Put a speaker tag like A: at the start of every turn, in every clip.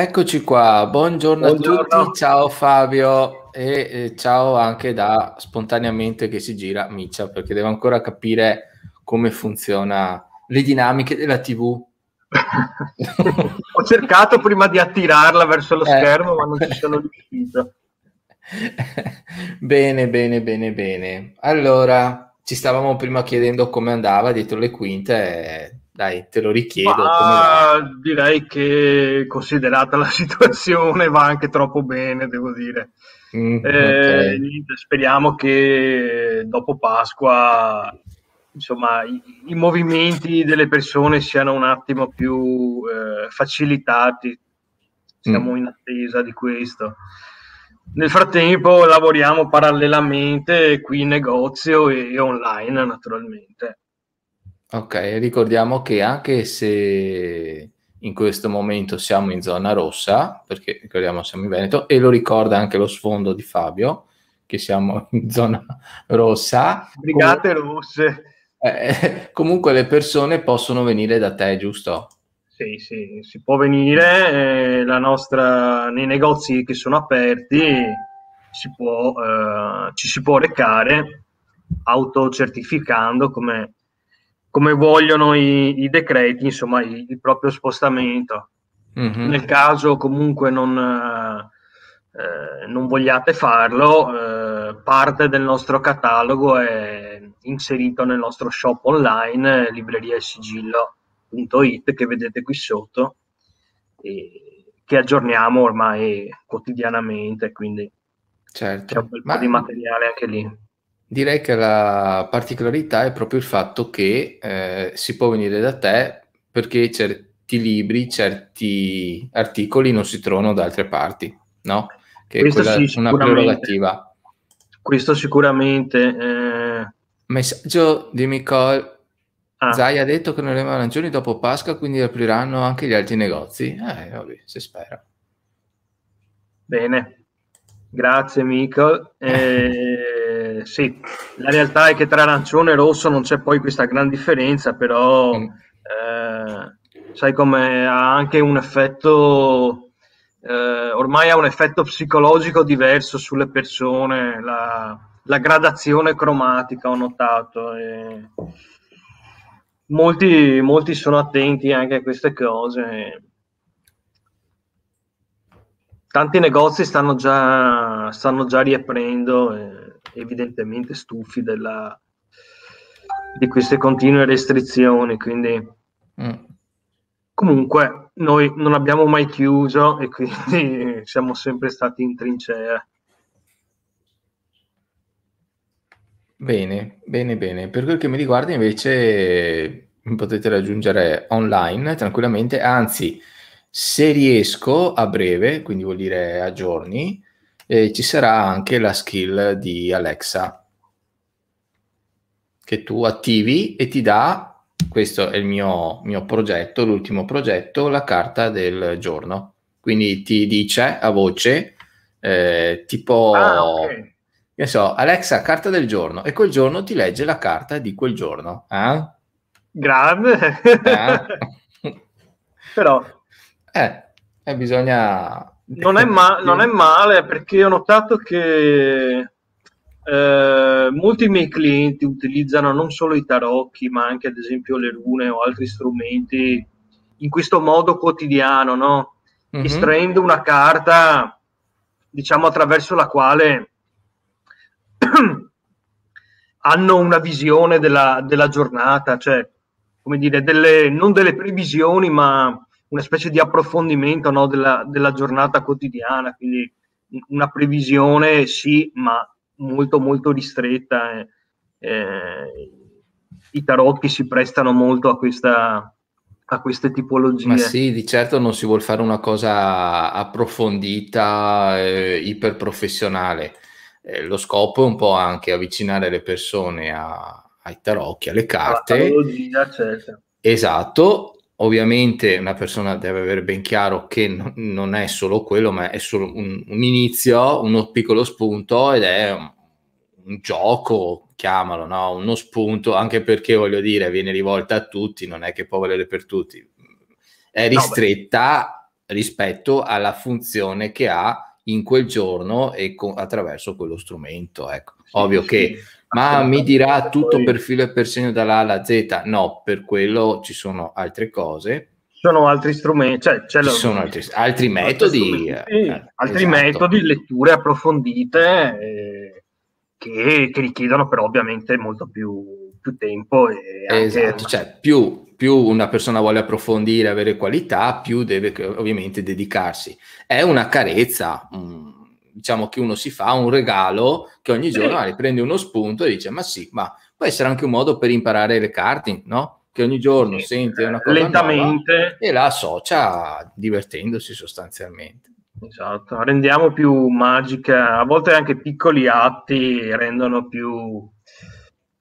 A: Eccoci qua, buongiorno, buongiorno, a tutti, ciao Fabio e eh, ciao anche da spontaneamente che si gira Miccia perché devo ancora capire come funziona le dinamiche della TV.
B: Ho cercato prima di attirarla verso lo eh. schermo ma non ci sono riuscito.
A: bene, bene, bene, bene. Allora, ci stavamo prima chiedendo come andava dietro le quinte dai, te lo richiedo.
B: Ma, direi che considerata la situazione va anche troppo bene, devo dire. Mm, eh, okay. Speriamo che dopo Pasqua insomma, i, i, movimenti delle persone siano un attimo più eh, facilitati. Siamo mm. in attesa di questo. Nel frattempo lavoriamo parallelamente qui in negozio e online, naturalmente.
A: Ok, ricordiamo che anche se in questo momento siamo in zona rossa, perché ricordiamo siamo in Veneto, e lo ricorda anche lo sfondo di Fabio, che siamo in zona rossa.
B: Brigate com- rosse.
A: Eh, comunque le persone possono venire da te, giusto?
B: Sì, sì, si può venire, eh, la nostra, nei negozi che sono aperti si può, eh, ci si può recare autocertificando come come vogliono i, i decreti, insomma, il, il proprio spostamento. Mm-hmm. Nel caso comunque non, eh, non vogliate farlo, eh, parte del nostro catalogo è inserito nel nostro shop online, libreriasigillo.it, che vedete qui sotto, che aggiorniamo ormai quotidianamente, quindi certo. c'è un bel Ma... po' di materiale anche lì.
A: Direi che la particolarità è proprio il fatto che eh, si può venire da te perché certi libri, certi articoli non si trovano da altre parti, no? Che Questo è sì, una prerogativa.
B: Questo sicuramente. Eh...
A: Messaggio di Nicole. Ah. Zai ha detto che non le arancioni dopo Pasqua, quindi apriranno anche gli altri negozi. Eh, vabbè, si spera.
B: Bene, grazie Michael. Eh sì, la realtà è che tra arancione e rosso non c'è poi questa gran differenza, però mm. eh, sai come ha anche un effetto, eh, ormai ha un effetto psicologico diverso sulle persone, la, la gradazione cromatica ho notato. E molti, molti sono attenti anche a queste cose. Tanti negozi stanno già, stanno già riaprendo. E, evidentemente stufi della, di queste continue restrizioni. Quindi, mm. comunque, noi non abbiamo mai chiuso e quindi siamo sempre stati in trincea.
A: Bene, bene, bene. Per quel che mi riguarda, invece, mi potete raggiungere online tranquillamente. Anzi, se riesco a breve, quindi vuol dire a giorni, eh, ci sarà anche la skill di Alexa che tu attivi e ti dà, questo è il mio, mio progetto, l'ultimo progetto, la carta del giorno. Quindi ti dice a voce, eh, tipo, ah, okay. che so, Alexa, carta del giorno, e quel giorno ti legge la carta di quel giorno. Eh?
B: Grande. Eh? Però...
A: Eh, eh, bisogna
B: non è, ma- non è male perché ho notato che eh, molti miei clienti utilizzano non solo i tarocchi, ma anche ad esempio le rune o altri strumenti in questo modo quotidiano, no? Mm-hmm. Estraendo una carta, diciamo, attraverso la quale hanno una visione della, della giornata, cioè, come dire, delle, non delle previsioni, ma una specie di approfondimento no, della, della, giornata quotidiana, quindi una previsione sì, ma molto molto ristretta. Eh, eh, I tarocchi si prestano molto a questa, a queste tipologie.
A: Ma sì, di certo non si vuole fare una cosa approfondita, eh, iperprofessionale. Eh, lo scopo è un po' anche avvicinare le persone a, ai tarocchi, alle carte. Certo. Esatto, Ovviamente una persona deve avere ben chiaro che no, non è solo quello, ma è solo un, un, inizio, uno piccolo spunto ed è un, un gioco, chiamalo, no? uno spunto, anche perché voglio dire, viene rivolta a tutti, non è che può valere per tutti. È ristretta rispetto alla funzione che ha in quel giorno e con, attraverso quello strumento. Ecco. Sì, Ovvio sì, che, ma mi dirà tutto per filo e per segno dalla A alla Z. No, per quello ci sono altre cose.
B: Ci sono altri strumenti, cioè,
A: ci lo, sono altri, altri metodi.
B: Eh, eh, altri esatto. metodi, letture approfondite eh, che, che, richiedono però ovviamente molto più, più tempo.
A: Esatto, cioè più più una persona vuole approfondire, avere qualità, più deve ovviamente dedicarsi. È una carezza, un, diciamo che uno si fa un regalo che ogni giorno eh. prende uno spunto e dice ma sì, ma può essere anche un modo per imparare le carte, no? Che ogni giorno sì, sente una cosa lentamente e la associa divertendosi sostanzialmente.
B: Esatto, rendiamo più magica, a volte anche piccoli atti rendono più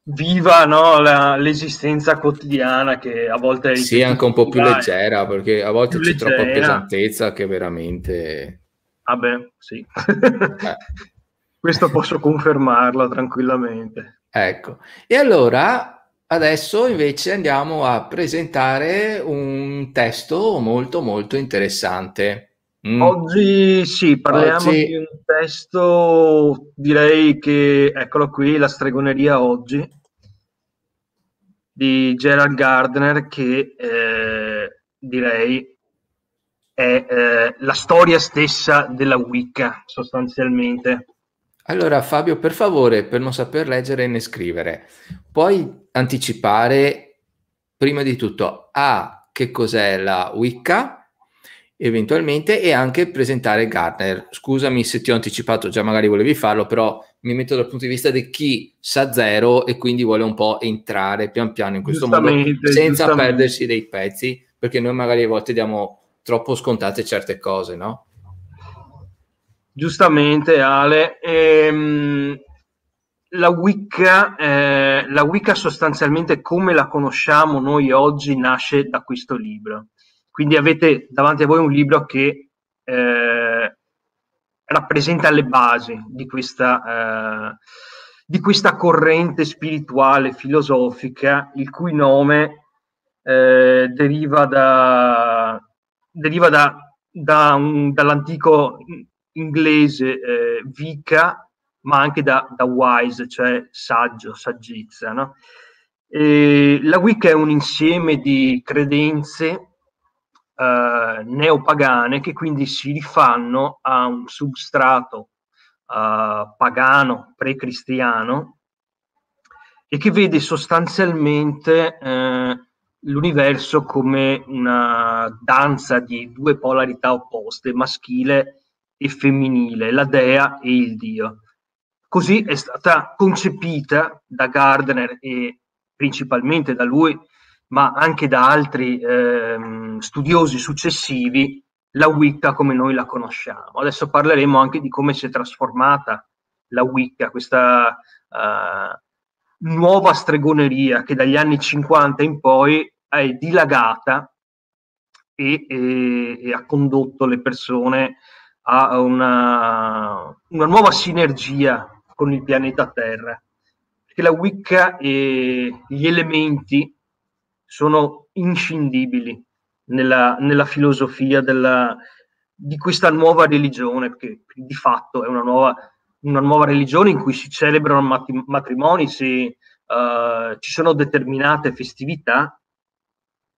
B: viva no, la, l'esistenza quotidiana che a volte
A: sì anche un po' più leggera perché a volte c'è leggera. troppa pesantezza che veramente
B: ah sì eh. questo posso confermarlo tranquillamente
A: ecco e allora adesso invece andiamo a presentare un testo molto molto interessante
B: Mm. Oggi sì, parliamo oggi... di un testo, direi che, eccolo qui, La stregoneria oggi, di Gerald Gardner, che eh, direi è eh, la storia stessa della Wicca, sostanzialmente.
A: Allora Fabio, per favore, per non saper leggere né scrivere, puoi anticipare prima di tutto a che cos'è la Wicca? eventualmente e anche presentare Gardner. Scusami se ti ho anticipato, già magari volevi farlo, però mi metto dal punto di vista di chi sa zero e quindi vuole un po' entrare pian piano in questo mondo senza perdersi dei pezzi, perché noi magari a volte diamo troppo scontate certe cose, no?
B: Giustamente Ale, ehm, la Wicca, eh, la Wicca sostanzialmente come la conosciamo noi oggi nasce da questo libro quindi avete davanti a voi un libro che eh, rappresenta le basi di questa, eh, di questa, corrente spirituale, filosofica, il cui nome eh, deriva, da, deriva da, da un, dall'antico inglese eh, Vika, ma anche da, da wise, cioè saggio, saggezza. No? la Wicca è un insieme di credenze eh, neopagane che quindi si rifanno a un substrato eh, pagano, pre-cristiano, e che vede sostanzialmente eh, l'universo come una danza di due polarità opposte, maschile e femminile, la dea e il dio. Così è stata concepita da Gardner e principalmente da lui ma anche da altri ehm, studiosi successivi, la Wicca come noi la conosciamo. Adesso parleremo anche di come si è trasformata la Wicca, questa uh, nuova stregoneria che dagli anni 50 in poi è dilagata e, e, e ha condotto le persone a una, una, nuova sinergia con il pianeta Terra. Perché la Wicca e gli elementi sono inscindibili nella, nella filosofia della, di questa nuova religione, perché di fatto è una nuova, una nuova religione in cui si celebrano mat- matrimoni, si, uh, ci sono determinate festività,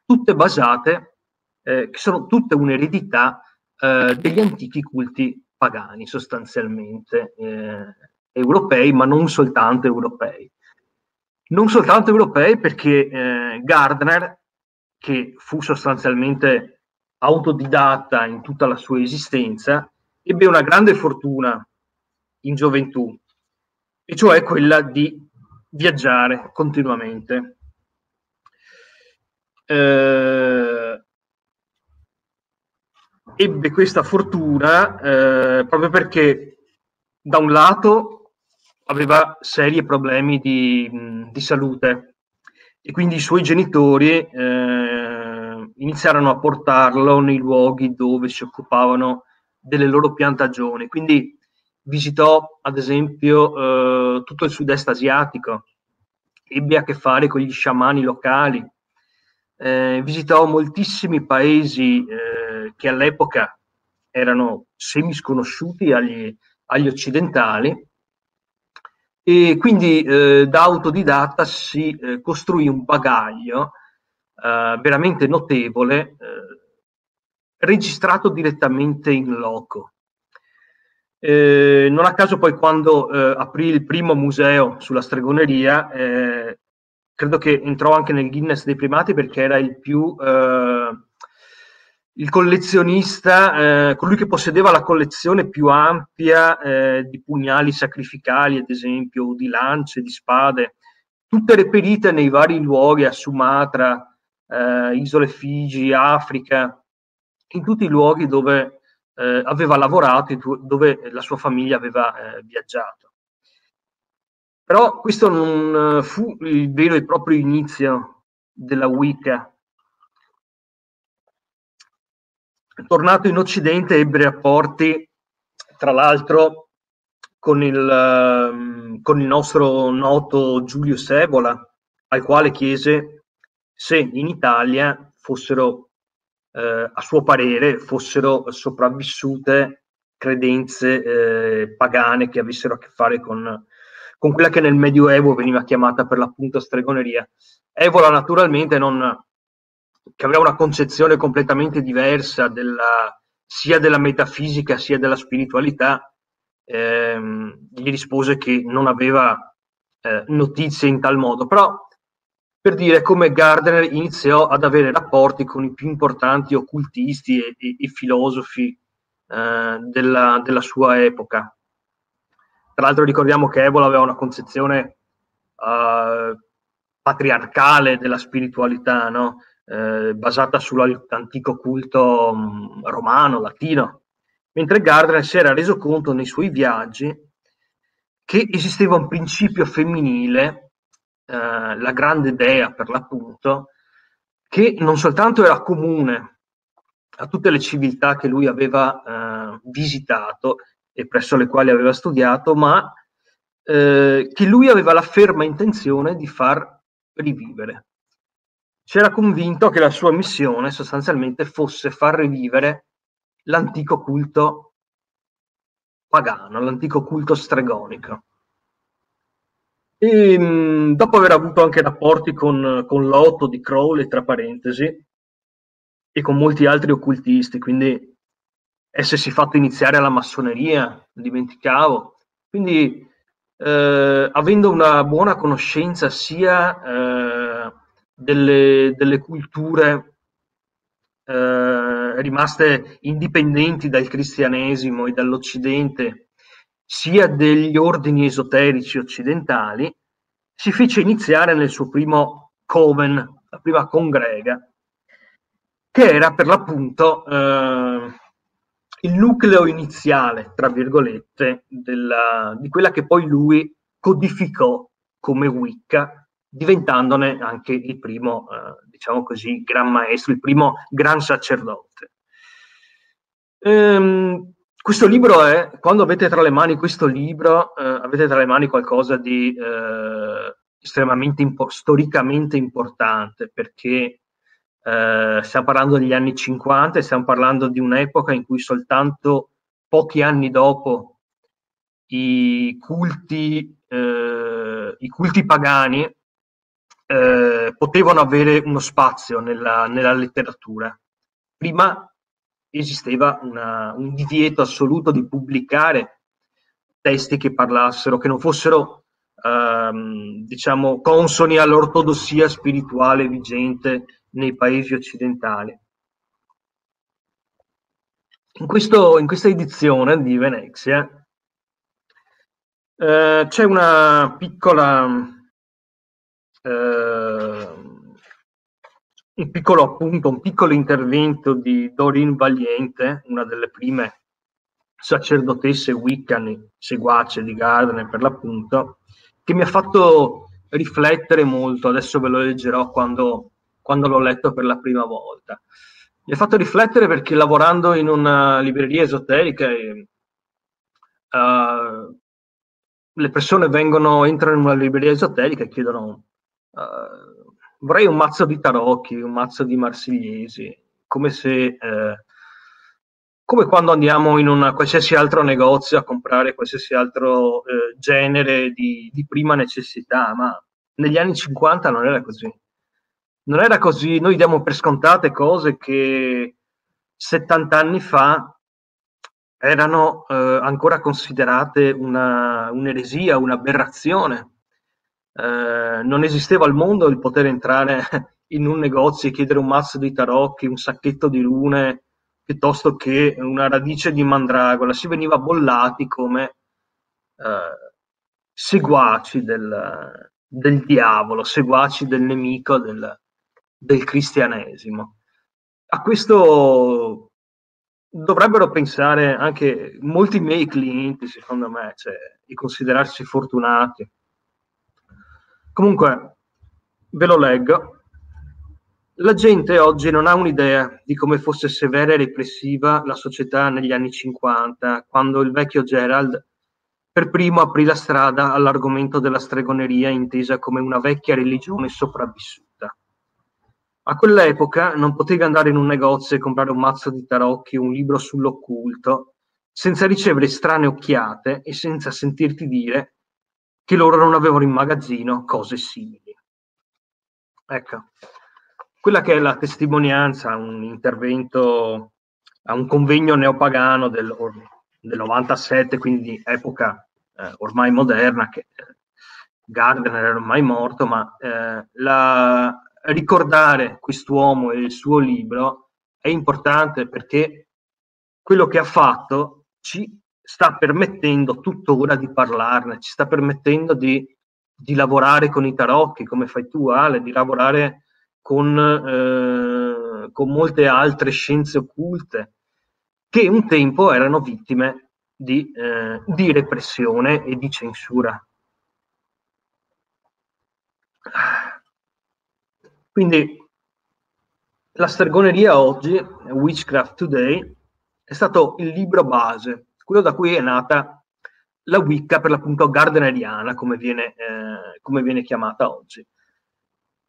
B: tutte basate, eh, che sono tutte un'eredità eh, degli antichi culti pagani, sostanzialmente eh, europei, ma non soltanto europei non soltanto europei, perché eh, Gardner, che fu sostanzialmente autodidatta in tutta la sua esistenza, ebbe una grande fortuna in gioventù, e cioè quella di viaggiare continuamente. Eh, ebbe questa fortuna eh, proprio perché da un lato aveva seri problemi di, di, salute e quindi i suoi genitori eh, iniziarono a portarlo nei luoghi dove si occupavano delle loro piantagioni. Quindi visitò ad esempio eh, tutto il sud-est asiatico, ebbe a che fare con gli sciamani locali, eh, visitò moltissimi paesi eh, che all'epoca erano semi sconosciuti agli, agli occidentali e quindi eh, da autodidatta si eh, costruì un bagaglio eh, veramente notevole eh, registrato direttamente in loco. Eh, non a caso poi quando eh, aprì il primo museo sulla stregoneria, credo che entrò anche nel Guinness dei primati perché era il più eh, il collezionista, eh, colui che possedeva la collezione più ampia eh, di pugnali sacrificali, ad esempio, o di lance, di spade, tutte reperite nei vari luoghi a Sumatra, Isole Figi, Africa, in tutti i luoghi dove eh, aveva lavorato, dove la sua famiglia aveva eh, viaggiato. Però questo non eh, fu il vero e proprio inizio della Wicca. Tornato in Occidente ebbe rapporti, tra l'altro, con il, ehm, con il nostro noto Giulio Sevola, al quale chiese se in Italia fossero eh, a suo parere fossero sopravvissute credenze eh, pagane che avessero a che fare con, con, quella che nel Medioevo veniva chiamata per l'appunto stregoneria. Evola naturalmente non, che aveva una concezione completamente diversa della, sia della metafisica sia della spiritualità, ehm, gli rispose che non aveva eh, notizie in tal modo, però per dire come Gardner iniziò ad avere rapporti con i più importanti occultisti e, e, e filosofi eh, della, della, sua epoca. Tra l'altro ricordiamo che Ebola aveva una concezione eh, patriarcale della spiritualità, no? eh, basata sull'antico culto mm, romano, latino, mentre Gardner si era reso conto nei suoi viaggi che esisteva un principio femminile eh, la grande dea per l'appunto, che non soltanto era comune a tutte le civiltà che lui aveva eh, visitato e presso le quali aveva studiato, ma eh, che lui aveva la ferma intenzione di far rivivere. C'era convinto che la sua missione sostanzialmente fosse far rivivere l'antico culto pagano, l'antico culto stregonico. E, mh, dopo aver avuto anche rapporti con, con l'Otto di Crowley, tra parentesi, e con molti altri occultisti, quindi essersi fatto iniziare alla massoneria, dimenticavo. Quindi, eh, avendo una buona conoscenza sia eh, delle, delle, culture eh, rimaste indipendenti dal cristianesimo e dall'Occidente, sia degli ordini esoterici occidentali, si fece iniziare nel suo primo coven, la prima congrega, che era per l'appunto eh, il nucleo iniziale, tra virgolette, della, di quella che poi lui codificò come Wicca, diventandone anche il primo, eh, diciamo così, gran maestro, il primo gran sacerdote. Ehm, questo libro è, quando avete tra le mani questo libro, eh, avete tra le mani qualcosa di eh, estremamente impo- storicamente importante perché eh, stiamo parlando degli anni 50 e stiamo parlando di un'epoca in cui soltanto pochi anni dopo i culti, eh, i culti pagani eh, potevano avere uno spazio nella, nella letteratura. Prima esisteva una, un divieto assoluto di pubblicare testi che parlassero, che non fossero ehm, diciamo consoni all'ortodossia spirituale vigente nei paesi occidentali. In, questo, in questa edizione di Venezia eh, c'è una piccola eh, un piccolo appunto, un piccolo intervento di Doreen Valiente, una delle prime sacerdotesse Wiccan, seguace di Gardner per l'appunto, che mi ha fatto riflettere molto, adesso ve lo leggerò quando, quando l'ho letto per la prima volta. Mi ha fatto riflettere perché lavorando in una libreria esoterica e, uh, le persone vengono, entrano in una libreria esoterica e chiedono uh, vorrei un mazzo di tarocchi, un mazzo di marsigliesi, come se eh, come quando andiamo in un qualsiasi altro negozio a comprare qualsiasi altro eh, genere di, di, prima necessità, ma negli anni 50 non era così. Non era così, noi diamo per scontate cose che 70 anni fa erano eh, ancora considerate una, un'eresia, un'aberrazione. Eh, non esisteva al mondo il poter entrare in un negozio e chiedere un mazzo di tarocchi, un sacchetto di rune, piuttosto che una radice di mandragola, si veniva bollati come eh, seguaci del, del, diavolo, seguaci del nemico del, del cristianesimo. A questo dovrebbero pensare anche molti miei clienti, secondo me, cioè, di considerarsi fortunati. Comunque, ve lo leggo. La gente oggi non ha un'idea di come fosse severa e repressiva la società negli anni 50, quando il vecchio Gerald per primo aprì la strada all'argomento della stregoneria intesa come una vecchia religione sopravvissuta. A quell'epoca non potevi andare in un negozio e comprare un mazzo di tarocchi o un libro sull'occulto senza ricevere strane occhiate e senza sentirti dire che loro non avevano in magazzino cose simili. Ecco, quella che è la testimonianza a un intervento, a un convegno neopagano del, del 97, quindi epoca eh, ormai moderna, che eh, Gardner era ormai morto, ma eh, la, ricordare quest'uomo e il suo libro è importante perché quello che ha fatto ci sta permettendo tuttora di parlarne, ci sta permettendo di, di lavorare con i tarocchi, come fai tu Ale, di lavorare con, eh, con molte altre scienze occulte che un tempo erano vittime di, eh, di repressione e di censura. Quindi la stregoneria oggi, Witchcraft Today, è stato il libro base, quello da cui è nata la Wicca per l'appunto gardneriana, come viene, eh, come viene chiamata oggi.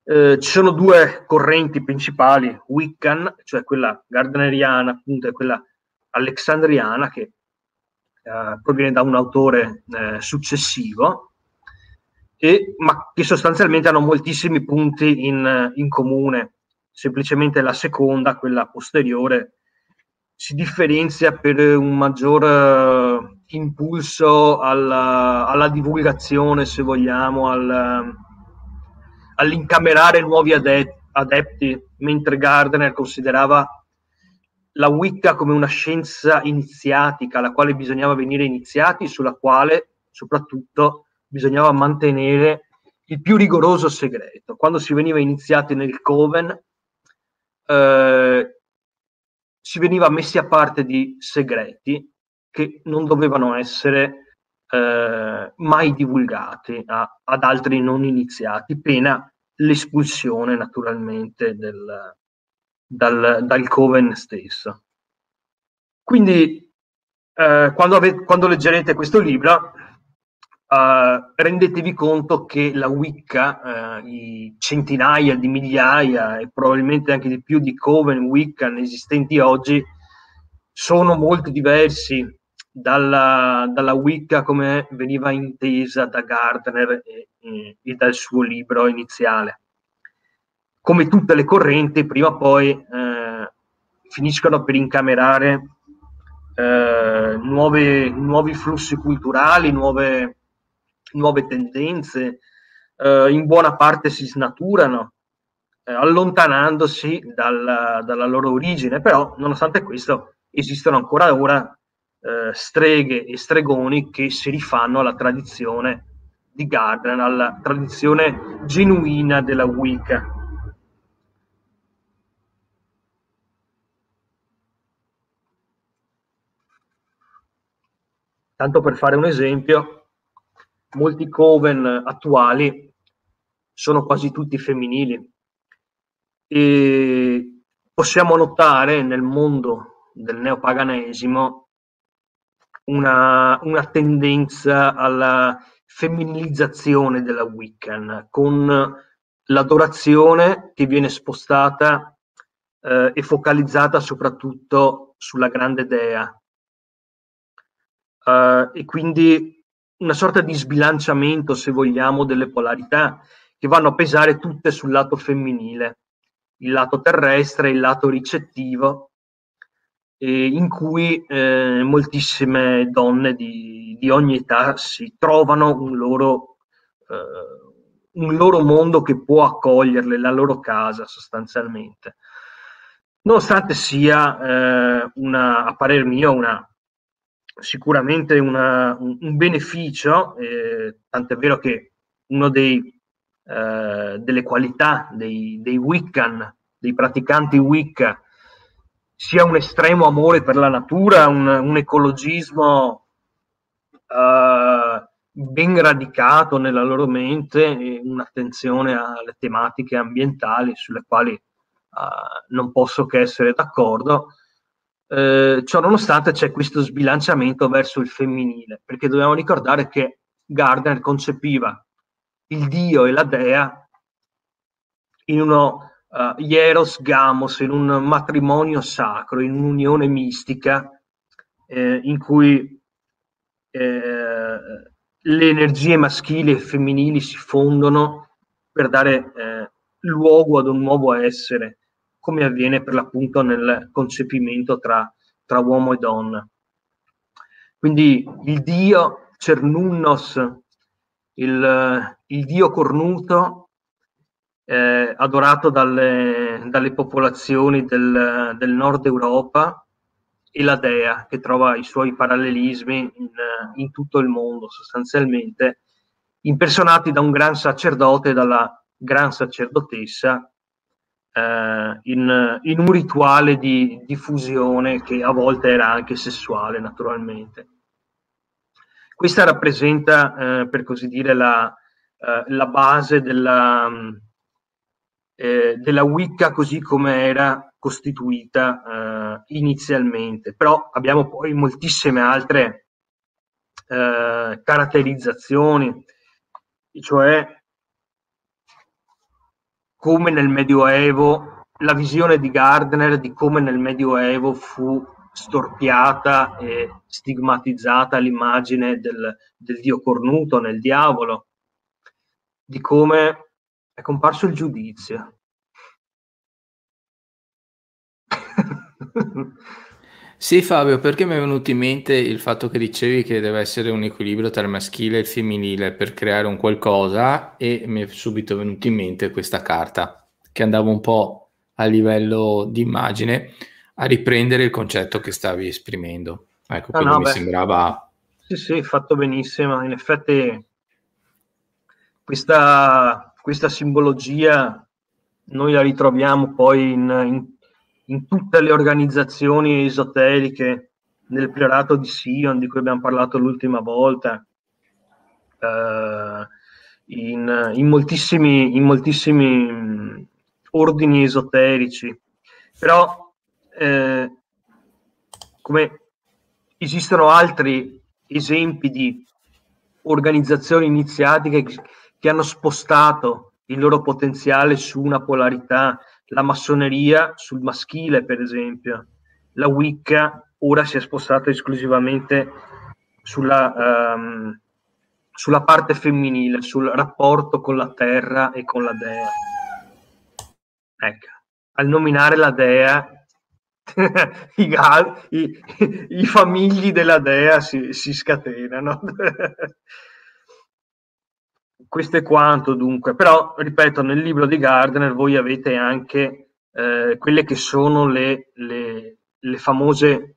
B: Eh, ci sono due correnti principali, Wiccan, cioè quella gardneriana, appunto, e quella alexandriana, che eh, proviene da un autore eh, successivo, e, ma che sostanzialmente hanno moltissimi punti in, in comune. Semplicemente la seconda, quella posteriore, si differenzia per un maggior uh, impulso alla, alla, divulgazione, se vogliamo, al, all'incamerare nuovi adepti, adepti, mentre Gardner considerava la Wicca come una scienza iniziatica alla quale bisognava venire iniziati, sulla quale soprattutto bisognava mantenere il più rigoroso segreto. Quando si veniva iniziati nel Coven, eh, si veniva messi a parte di segreti che non dovevano essere eh, mai divulgati a, ad altri non iniziati, pena l'espulsione naturalmente del, dal, dal Coven stesso. Quindi eh, quando, ave- quando leggerete questo libro Uh, rendetevi conto che la Wicca, uh, i centinaia di migliaia e probabilmente anche di più di Coven Wiccan esistenti oggi, sono molto diversi dalla, dalla Wicca come veniva intesa da Gardner e, e, e, dal suo libro iniziale. Come tutte le correnti, prima o poi uh, finiscono per incamerare nuove, nuovi flussi culturali, nuove nuove tendenze, eh, in buona parte si snaturano, eh, allontanandosi dal, dalla loro origine, però nonostante questo esistono ancora ora eh, streghe e stregoni che si rifanno alla tradizione di Gardner, alla tradizione genuina della Wicca. Tanto per fare un esempio, molti coven attuali sono quasi tutti femminili e possiamo notare nel mondo del neopaganesimo una, una tendenza alla femminilizzazione della Wiccan con l'adorazione che viene spostata eh, e focalizzata soprattutto sulla grande dea. Uh, e quindi una sorta di sbilanciamento, se vogliamo, delle polarità che vanno a pesare tutte sul lato femminile, il lato terrestre, il lato ricettivo, in cui eh, moltissime donne di, di, ogni età si trovano un loro, eh, un loro mondo che può accoglierle, la loro casa sostanzialmente. Nonostante sia eh, una, a parer mio, una, sicuramente una, un, beneficio, eh, tant'è vero che dei, eh, delle qualità dei, dei Wiccan, dei praticanti Wicca, sia un estremo amore per la natura, un, un ecologismo uh, ben radicato nella loro mente un'attenzione alle tematiche ambientali sulle quali uh, non posso che essere d'accordo. Uh, ciò nonostante c'è questo sbilanciamento verso il femminile, perché dobbiamo ricordare che Gardner concepiva il dio e la dea in uno uh, Hieros Gamos in un matrimonio sacro, in un'unione mistica eh, in cui eh, le energie maschili e femminili si fondono per dare eh, luogo ad un nuovo essere, come avviene per l'appunto nel concepimento tra, tra uomo e donna. Quindi il dio Cernunnos, il, il dio cornuto, eh, adorato dalle, dalle popolazioni del, del, nord Europa e la dea che trova i suoi parallelismi in, in tutto il mondo sostanzialmente, impersonati da un gran sacerdote e dalla gran sacerdotessa eh, in, in, un rituale di diffusione che a volte era anche sessuale naturalmente. Questa rappresenta, eh, per così dire, la, eh, la base della, eh, della Wicca così come era costituita eh, inizialmente, però abbiamo poi moltissime altre eh, caratterizzazioni, cioè come nel Medioevo, la visione di Gardner di come nel Medioevo fu storpiata e stigmatizzata l'immagine del, del dio cornuto nel diavolo, di come è comparso il giudizio.
A: Sì, Fabio, perché mi è venuto in mente il fatto che dicevi che deve essere un equilibrio tra il maschile e il femminile per creare un qualcosa e mi è subito venuto in mente questa carta che andava un po' a livello di immagine a riprendere il concetto che stavi esprimendo. Ecco, quindi no, mi beh. sembrava...
B: Sì, sì, fatto benissimo. In effetti questa questa simbologia noi la ritroviamo poi in, in, in tutte le organizzazioni esoteriche, nel priorato di Sion di cui abbiamo parlato l'ultima volta, eh, in, in, moltissimi, in moltissimi mm, ordini esoterici. Però, eh, come esistono altri esempi di organizzazioni iniziatiche che hanno spostato il loro potenziale su una polarità, la massoneria sul maschile, per esempio. La Wicca ora si è spostata esclusivamente sulla, um, sulla parte femminile, sul rapporto con la terra e con la dea. Ecco, al nominare la dea, i, gal, i, i, famigli della dea si, si scatenano. questo è quanto dunque, però ripeto, nel libro di Gardner voi avete anche eh, quelle che sono le, le, le famose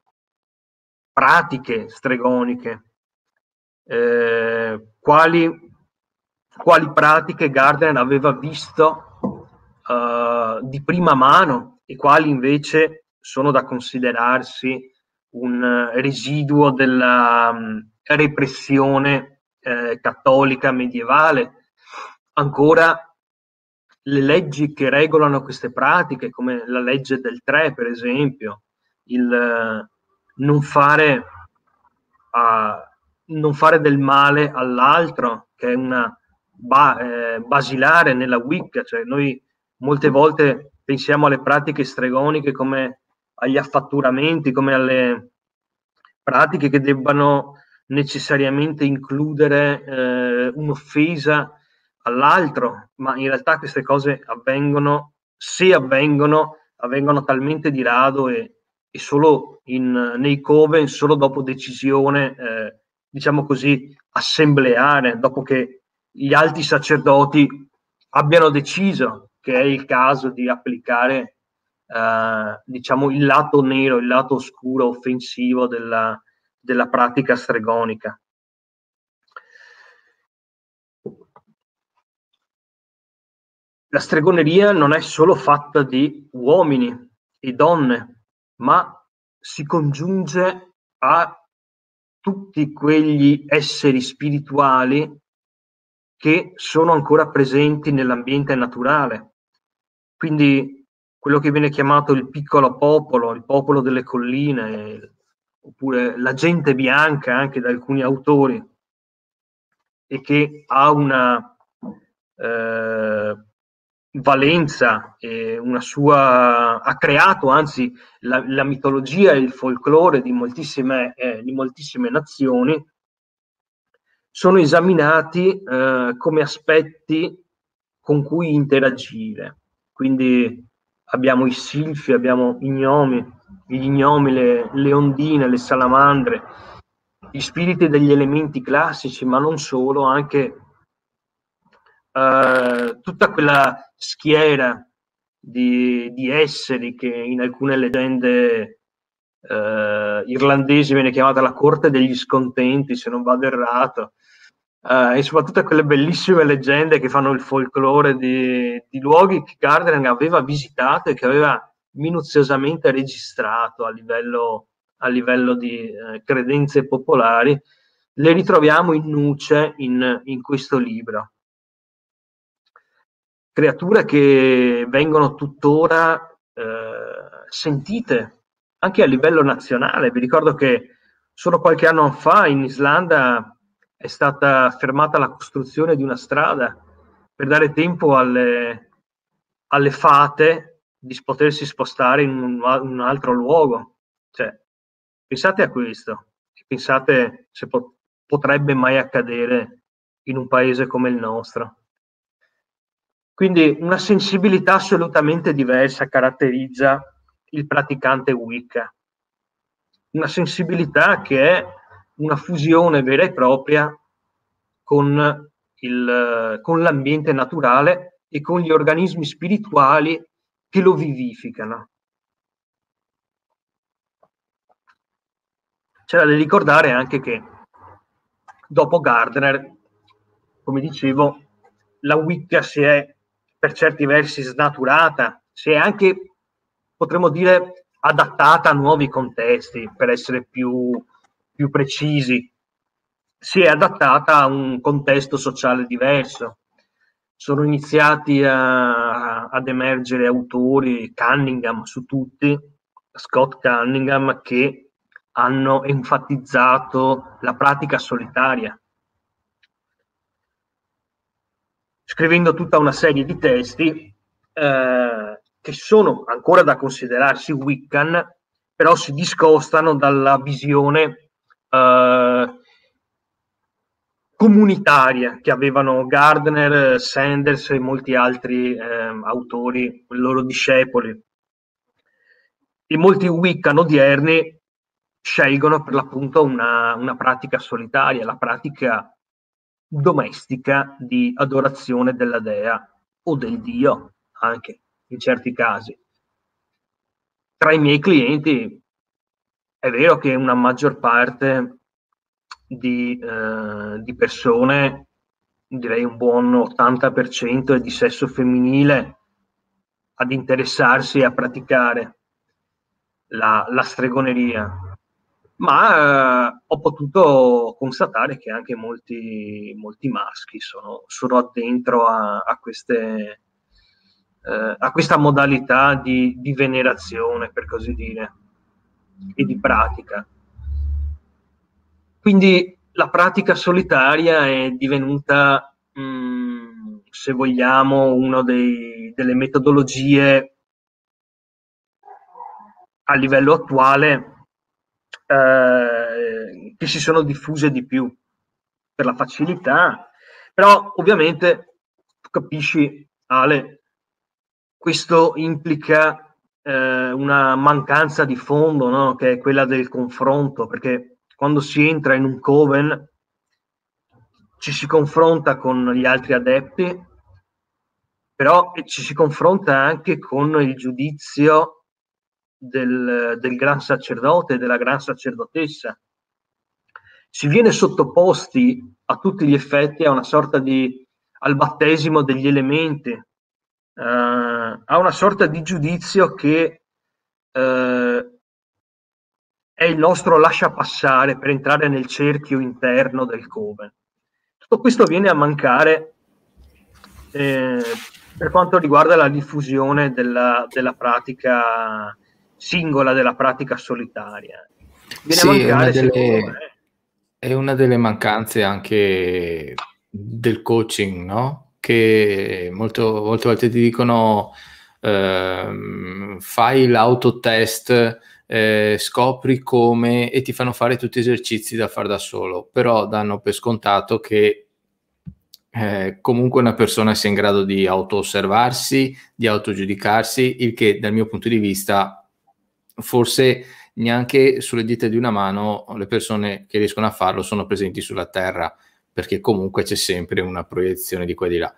B: pratiche stregoniche, eh, quali, quali, pratiche Gardner aveva visto uh, di prima mano e quali invece sono da considerarsi un residuo della um, repressione eh, cattolica medievale, ancora le leggi che regolano queste pratiche, come la legge del tre, per esempio, il eh, non fare, uh, non fare del male all'altro, che è una ba- eh, basilare nella Wicca, cioè noi molte volte pensiamo alle pratiche stregoniche come agli affatturamenti come alle pratiche che debbano necessariamente includere eh, un'offesa all'altro, ma in realtà queste cose avvengono, se avvengono, avvengono talmente di rado e, e solo in, nei coven, solo dopo decisione, eh, diciamo così, assembleare, dopo che gli alti sacerdoti abbiano deciso che è il caso di applicare eh, diciamo il lato nero, il lato oscuro, offensivo della, della pratica stregonica. La stregoneria non è solo fatta di uomini e donne, ma si congiunge a tutti quegli esseri spirituali che sono ancora presenti nell'ambiente naturale. Quindi quello che viene chiamato il piccolo popolo, il popolo delle colline, oppure la gente bianca anche da alcuni autori, e che ha una eh, valenza e una sua ha creato anzi la, la mitologia e il folklore di moltissime, eh, di moltissime nazioni sono esaminati eh, come aspetti con cui interagire. Quindi abbiamo i silfi, abbiamo i gnomi, gli gnomi, le, le ondine, le salamandre, gli spiriti degli elementi classici, ma non solo, anche eh, tutta quella schiera di, di, esseri che in alcune leggende eh, irlandesi viene chiamata la corte degli scontenti, se non vado errato, Uh, e soprattutto quelle bellissime leggende che fanno il folklore di, di luoghi che Gardner aveva visitato e che aveva minuziosamente registrato a livello, a livello di eh, credenze popolari, le ritroviamo in nuce in, in questo libro. Creature che vengono tuttora eh, sentite anche a livello nazionale. Vi ricordo che solo qualche anno fa in Islanda è stata fermata la costruzione di una strada per dare tempo alle, alle fate di potersi spostare in un, un altro luogo. Cioè, pensate a questo, pensate se po- potrebbe mai accadere in un paese come il nostro. Quindi una sensibilità assolutamente diversa caratterizza il praticante Wicca. Una sensibilità che è una fusione vera e propria con, il, con l'ambiente naturale e con gli organismi spirituali che lo vivificano. C'è da ricordare anche che dopo Gardner, come dicevo, la Wicca si è per certi versi snaturata, si è anche, potremmo dire, adattata a nuovi contesti, per essere più, più precisi, si è adattata a un contesto sociale diverso. Sono iniziati a, ad emergere autori, Cunningham su tutti, Scott Cunningham, che hanno enfatizzato la pratica solitaria, scrivendo tutta una serie di testi eh, che sono ancora da considerarsi Wiccan, però si discostano dalla visione eh, comunitaria che avevano Gardner, Sanders e molti altri eh, autori, loro discepoli. E molti Wiccan odierni scelgono per l'appunto una, una pratica solitaria, la pratica domestica di adorazione della dea o del dio, anche in certi casi. Tra i miei clienti è vero che una maggior parte di, eh, di persone, direi un buon 80% è di sesso femminile, ad interessarsi e a praticare la, la stregoneria. Ma eh, ho potuto constatare che anche molti, molti maschi sono, sono addentro a, a, queste, eh, a questa modalità di, di venerazione, per così dire e di pratica. Quindi la pratica solitaria è divenuta, mh, mm, se vogliamo, una delle metodologie a livello attuale eh, che si sono diffuse di più per la facilità, però ovviamente tu capisci Ale, questo implica eh, una mancanza di fondo, no? che è quella del confronto, perché quando si entra in un coven ci si confronta con gli altri adepti, però ci si confronta anche con il giudizio del, del gran sacerdote, della gran sacerdotessa. Si viene sottoposti a tutti gli effetti a una sorta di al battesimo degli elementi, eh, a una sorta di giudizio che eh, è il nostro lascia passare per entrare nel cerchio interno del Coven. Tutto questo viene a mancare eh, per quanto riguarda la diffusione della, della, pratica singola, della pratica solitaria. Viene
A: sì, a mancare, è una, delle, è una delle mancanze anche del coaching, no? Che molto, molte volte ti dicono eh, fai l'autotest, eh, scopri come e ti fanno fare tutti esercizi da fare da solo, però danno per scontato che eh, comunque una persona sia in grado di auto-osservarsi, di autogiudicarsi, il che dal mio punto di vista forse neanche sulle dita di una mano le persone che riescono a farlo sono presenti sulla terra perché comunque c'è sempre una proiezione di qua e di là.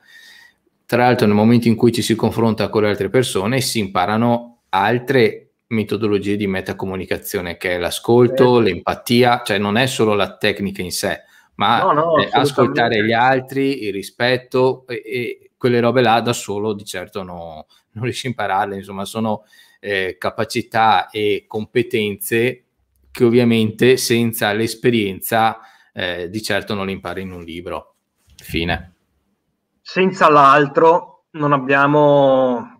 A: Tra l'altro nel momento in cui ci si confronta con le altre persone si imparano altre metodologie di metacomunicazione che è l'ascolto, eh. l'empatia, cioè non è solo la tecnica in sé, ma no, no, ascoltare gli altri, il rispetto e, e, quelle robe là da solo di certo no, non riesci a impararle, insomma sono eh, capacità e competenze che ovviamente senza l'esperienza eh, di certo non li impari in un libro. Fine.
B: Senza l'altro non abbiamo,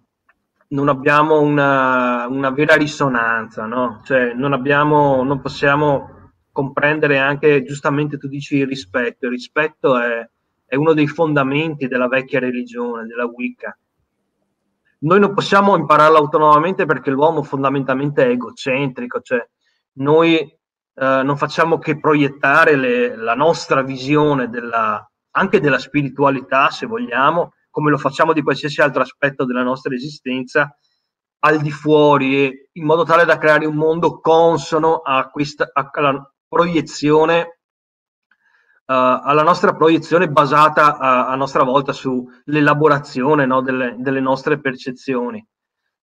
B: non abbiamo una, una vera risonanza, no? Cioè non, abbiamo, non possiamo comprendere anche, giustamente tu dici il rispetto, il rispetto è, è uno dei fondamenti della vecchia religione, della Wicca. Noi non possiamo impararlo autonomamente perché l'uomo fondamentalmente è egocentrico, cioè noi eh, non facciamo che proiettare le, la nostra visione della, anche della spiritualità, se vogliamo, come lo facciamo di qualsiasi altro aspetto della nostra esistenza, al di fuori, in modo tale da creare un mondo consono a questa, alla proiezione, uh, alla nostra proiezione basata a, a nostra volta sull'elaborazione no, delle, delle nostre percezioni.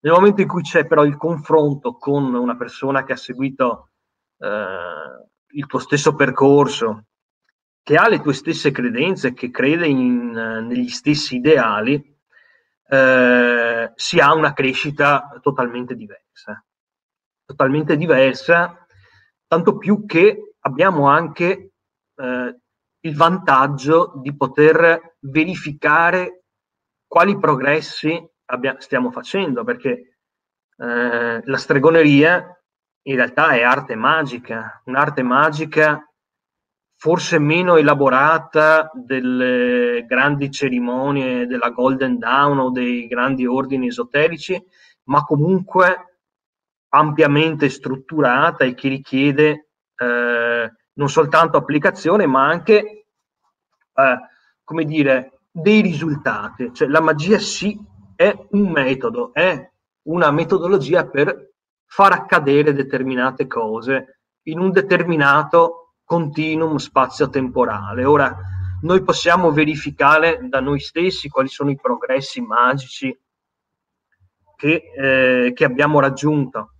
B: Nel momento in cui c'è però il confronto con una persona che ha seguito eh, il tuo stesso percorso, che ha le tue stesse credenze, che crede in, negli stessi ideali, eh, si ha una crescita totalmente diversa. Totalmente diversa, tanto più che abbiamo anche eh, il vantaggio di poter verificare quali progressi abbia, stiamo facendo, perché eh, la stregoneria in realtà è arte magica, un'arte magica forse meno elaborata delle grandi cerimonie della Golden Dawn o dei grandi ordini esoterici, ma comunque ampiamente strutturata e che richiede eh, non soltanto applicazione, ma anche, eh, come dire, dei risultati. Cioè la magia sì è un metodo, è una metodologia per far accadere determinate cose in un determinato continuum spazio-temporale. Ora, noi possiamo verificare da noi stessi quali sono i progressi magici che, eh, che abbiamo raggiunto,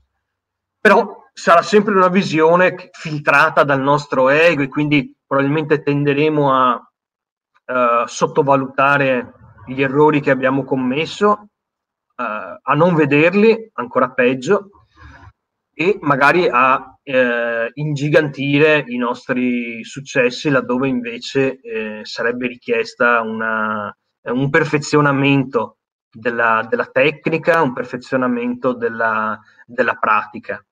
B: però sarà sempre una visione filtrata dal nostro ego e quindi probabilmente tenderemo a uh, sottovalutare gli errori che abbiamo commesso, uh, a non vederli, ancora peggio, e magari a eh, ingigantire i nostri successi laddove invece eh, sarebbe richiesta una, un perfezionamento della, della, tecnica, un perfezionamento della, della pratica.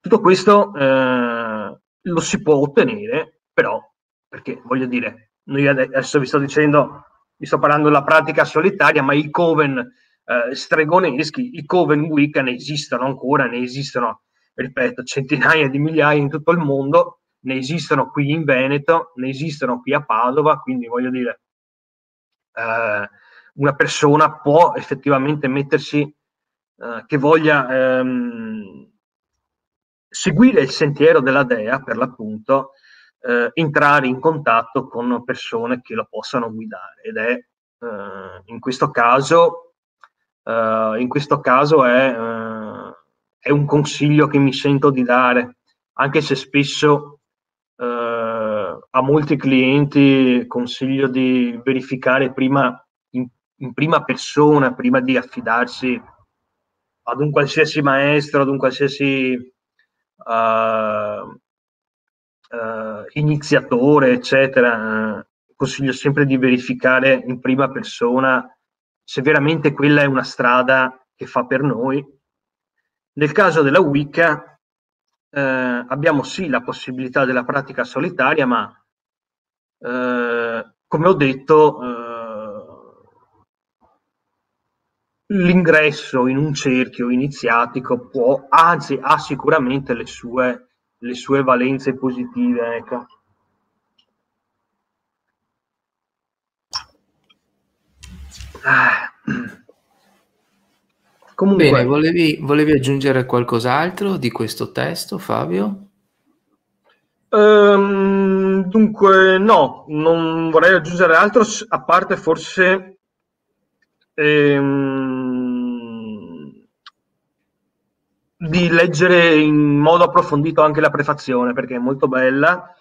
B: Tutto questo eh, lo si può ottenere, però, perché voglio dire, noi adesso vi sto dicendo, vi sto parlando della pratica solitaria, ma i coven eh, stregoneschi, i coven Wicca ne esistono ancora, ne esistono ripeto, centinaia di migliaia in tutto il mondo, ne esistono qui in Veneto, ne esistono qui a Padova, quindi voglio dire, eh, una persona può effettivamente mettersi, eh, che voglia ehm, seguire il sentiero della Dea, per l'appunto, eh, entrare in contatto con persone che lo possano guidare. Ed è eh, in questo caso, eh, in questo caso è, eh, è un consiglio che mi sento di dare, anche se spesso eh, a molti clienti consiglio di verificare prima in, in, prima persona, prima di affidarsi ad un qualsiasi maestro, ad un qualsiasi uh, uh, iniziatore, eccetera. Consiglio sempre di verificare in prima persona se veramente quella è una strada che fa per noi. Nel caso della Wicca eh, abbiamo sì la possibilità della pratica solitaria, ma eh, come ho detto, eh, l'ingresso in un cerchio iniziatico può, anzi ha sicuramente le sue, le sue valenze positive. Ecco.
A: Ah. Comunque... Bene, volevi, volevi aggiungere qualcos'altro di questo testo, Fabio?
B: Um, dunque, no, non vorrei aggiungere altro, a parte forse ehm, di leggere in modo approfondito anche la prefazione, perché è molto bella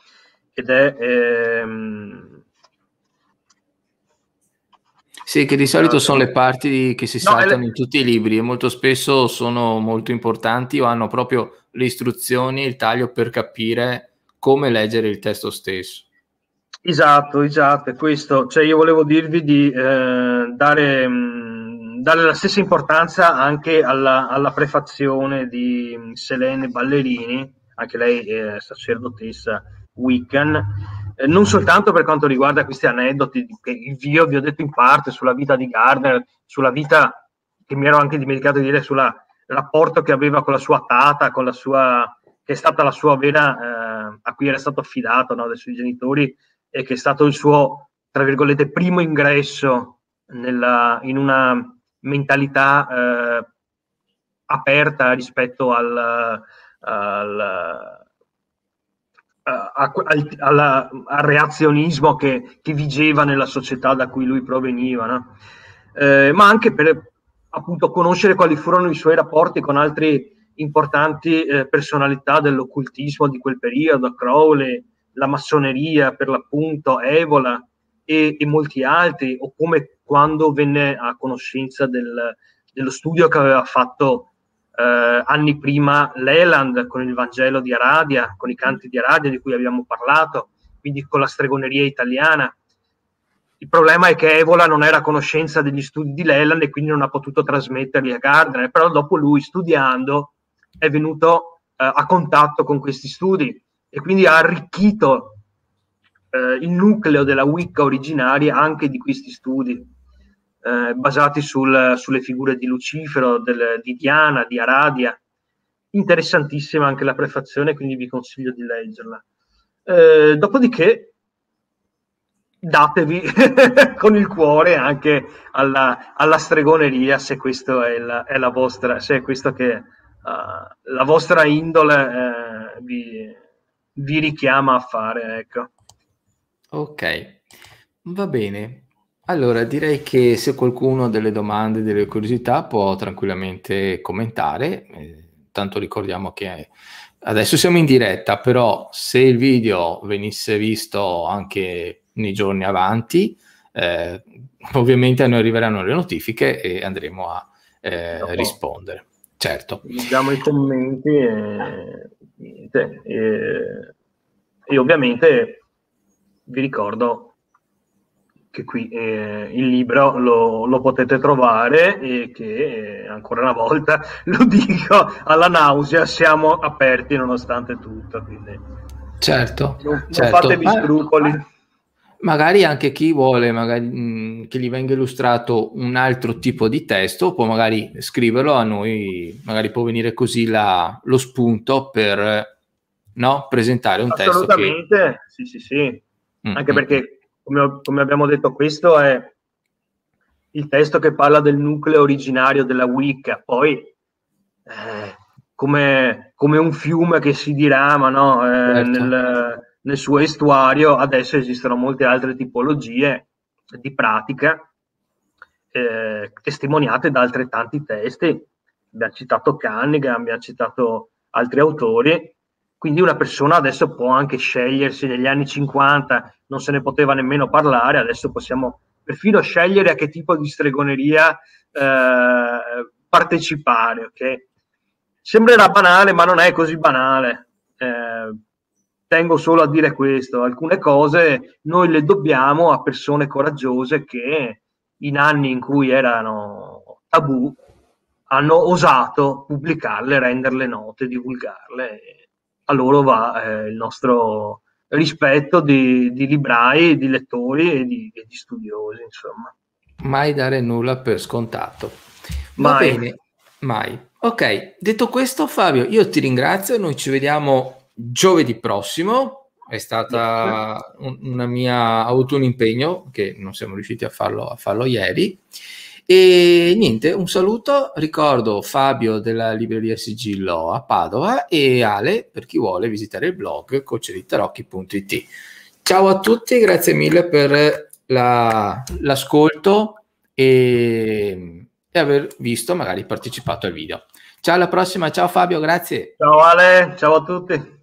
B: ed è... Ehm,
A: sì, che di solito sono le parti che si saltano no, in tutti i libri e molto spesso sono molto importanti o hanno proprio le istruzioni, il taglio per capire come leggere il testo stesso.
B: Esatto, esatto, è questo. Cioè io volevo dirvi di eh, dare, mh, mm, dare, la stessa importanza anche alla, alla prefazione di Selene Ballerini, anche lei è sacerdotessa Wiccan, eh, non soltanto per quanto riguarda questi aneddoti che io vi ho detto in parte sulla vita di Gardner, sulla vita che mi ero anche dimenticato di dire sul rapporto che aveva con la sua tata, con la sua, che è stata la sua vera, eh, a cui era stato affidato no, dai suoi genitori e che è stato il suo, tra virgolette, primo ingresso nella, in una mentalità eh, aperta rispetto al, al a, al, alla, al, reazionismo che, che, vigeva nella società da cui lui proveniva, no? eh, ma anche per appunto conoscere quali furono i suoi rapporti con altre importanti eh, personalità dell'occultismo di quel periodo, Crowley, la massoneria per l'appunto, Evola e, e molti altri, o come quando venne a conoscenza del, dello studio che aveva fatto eh, anni prima Leland con il Vangelo di Aradia, con i canti di Aradia di cui abbiamo parlato, quindi con la stregoneria italiana. Il problema è che Evola non era a conoscenza degli studi di Leland e quindi non ha potuto trasmetterli a Gardner, però dopo lui studiando è venuto eh, a contatto con questi studi e quindi ha arricchito eh, il nucleo della Wicca originaria anche di questi studi eh, basati sul, sulle figure di Lucifero, del, di Diana, di Aradia. Interessantissima anche la prefazione, quindi vi consiglio di leggerla. Eh, dopodiché datevi con il cuore anche alla, alla stregoneria se questo è la, è la, vostra, se è questo che uh, la vostra indole uh, vi, vi richiama a fare. Ecco.
A: Ok, va bene. Allora, direi che se qualcuno ha delle domande, delle curiosità, può tranquillamente commentare. Eh, tanto ricordiamo che adesso siamo in diretta, però se il video venisse visto anche nei giorni avanti, eh, ovviamente a noi arriveranno le notifiche e andremo a eh, rispondere. Certo.
B: Leggiamo i commenti e, e, e ovviamente vi ricordo che qui eh, il libro lo, lo, potete trovare e che eh, ancora una volta lo dico alla nausea siamo aperti nonostante tutto quindi
A: certo,
B: non,
A: certo.
B: fatevi scrupoli
A: magari anche chi vuole magari, mh, che gli venga illustrato un altro tipo di testo può magari scriverlo a noi, magari può venire così la, lo spunto per no, presentare un testo.
B: Assolutamente, che... sì, sì, sì. Mm, anche mm, perché. Come, come abbiamo detto, questo è il testo che parla del nucleo originario della Wicca, poi eh, come, come, un fiume che si dirama no? eh, certo. nel, nel, suo estuario, adesso esistono molte altre tipologie di pratica eh, testimoniate da altrettanti testi. Abbiamo citato Cunningham, abbiamo citato altri autori, quindi una persona adesso può anche scegliersi, negli anni 50 non se ne poteva nemmeno parlare, adesso possiamo perfino scegliere a che tipo di stregoneria eh, partecipare. Okay? Sembrerà banale, ma non è così banale. Eh, tengo solo a dire questo, alcune cose noi le dobbiamo a persone coraggiose che in anni in cui erano tabù hanno osato pubblicarle, renderle note, divulgarle. A loro va eh, il nostro rispetto di, di librai, di lettori e di, e di, studiosi, insomma.
A: Mai dare nulla per scontato. Va mai. bene, mai. Ok, detto questo Fabio, io ti ringrazio, noi ci vediamo giovedì prossimo, è stata un, una mia, ho avuto un impegno che non siamo riusciti a farlo, a farlo ieri e niente, un saluto, ricordo Fabio della libreria Sigillo a Padova e Ale per chi vuole visitare il blog cocceritarocchi.it. Ciao a tutti, grazie mille per la, l'ascolto e, e aver visto, magari partecipato al video. Ciao alla prossima, ciao Fabio, grazie.
B: Ciao Ale, ciao a tutti.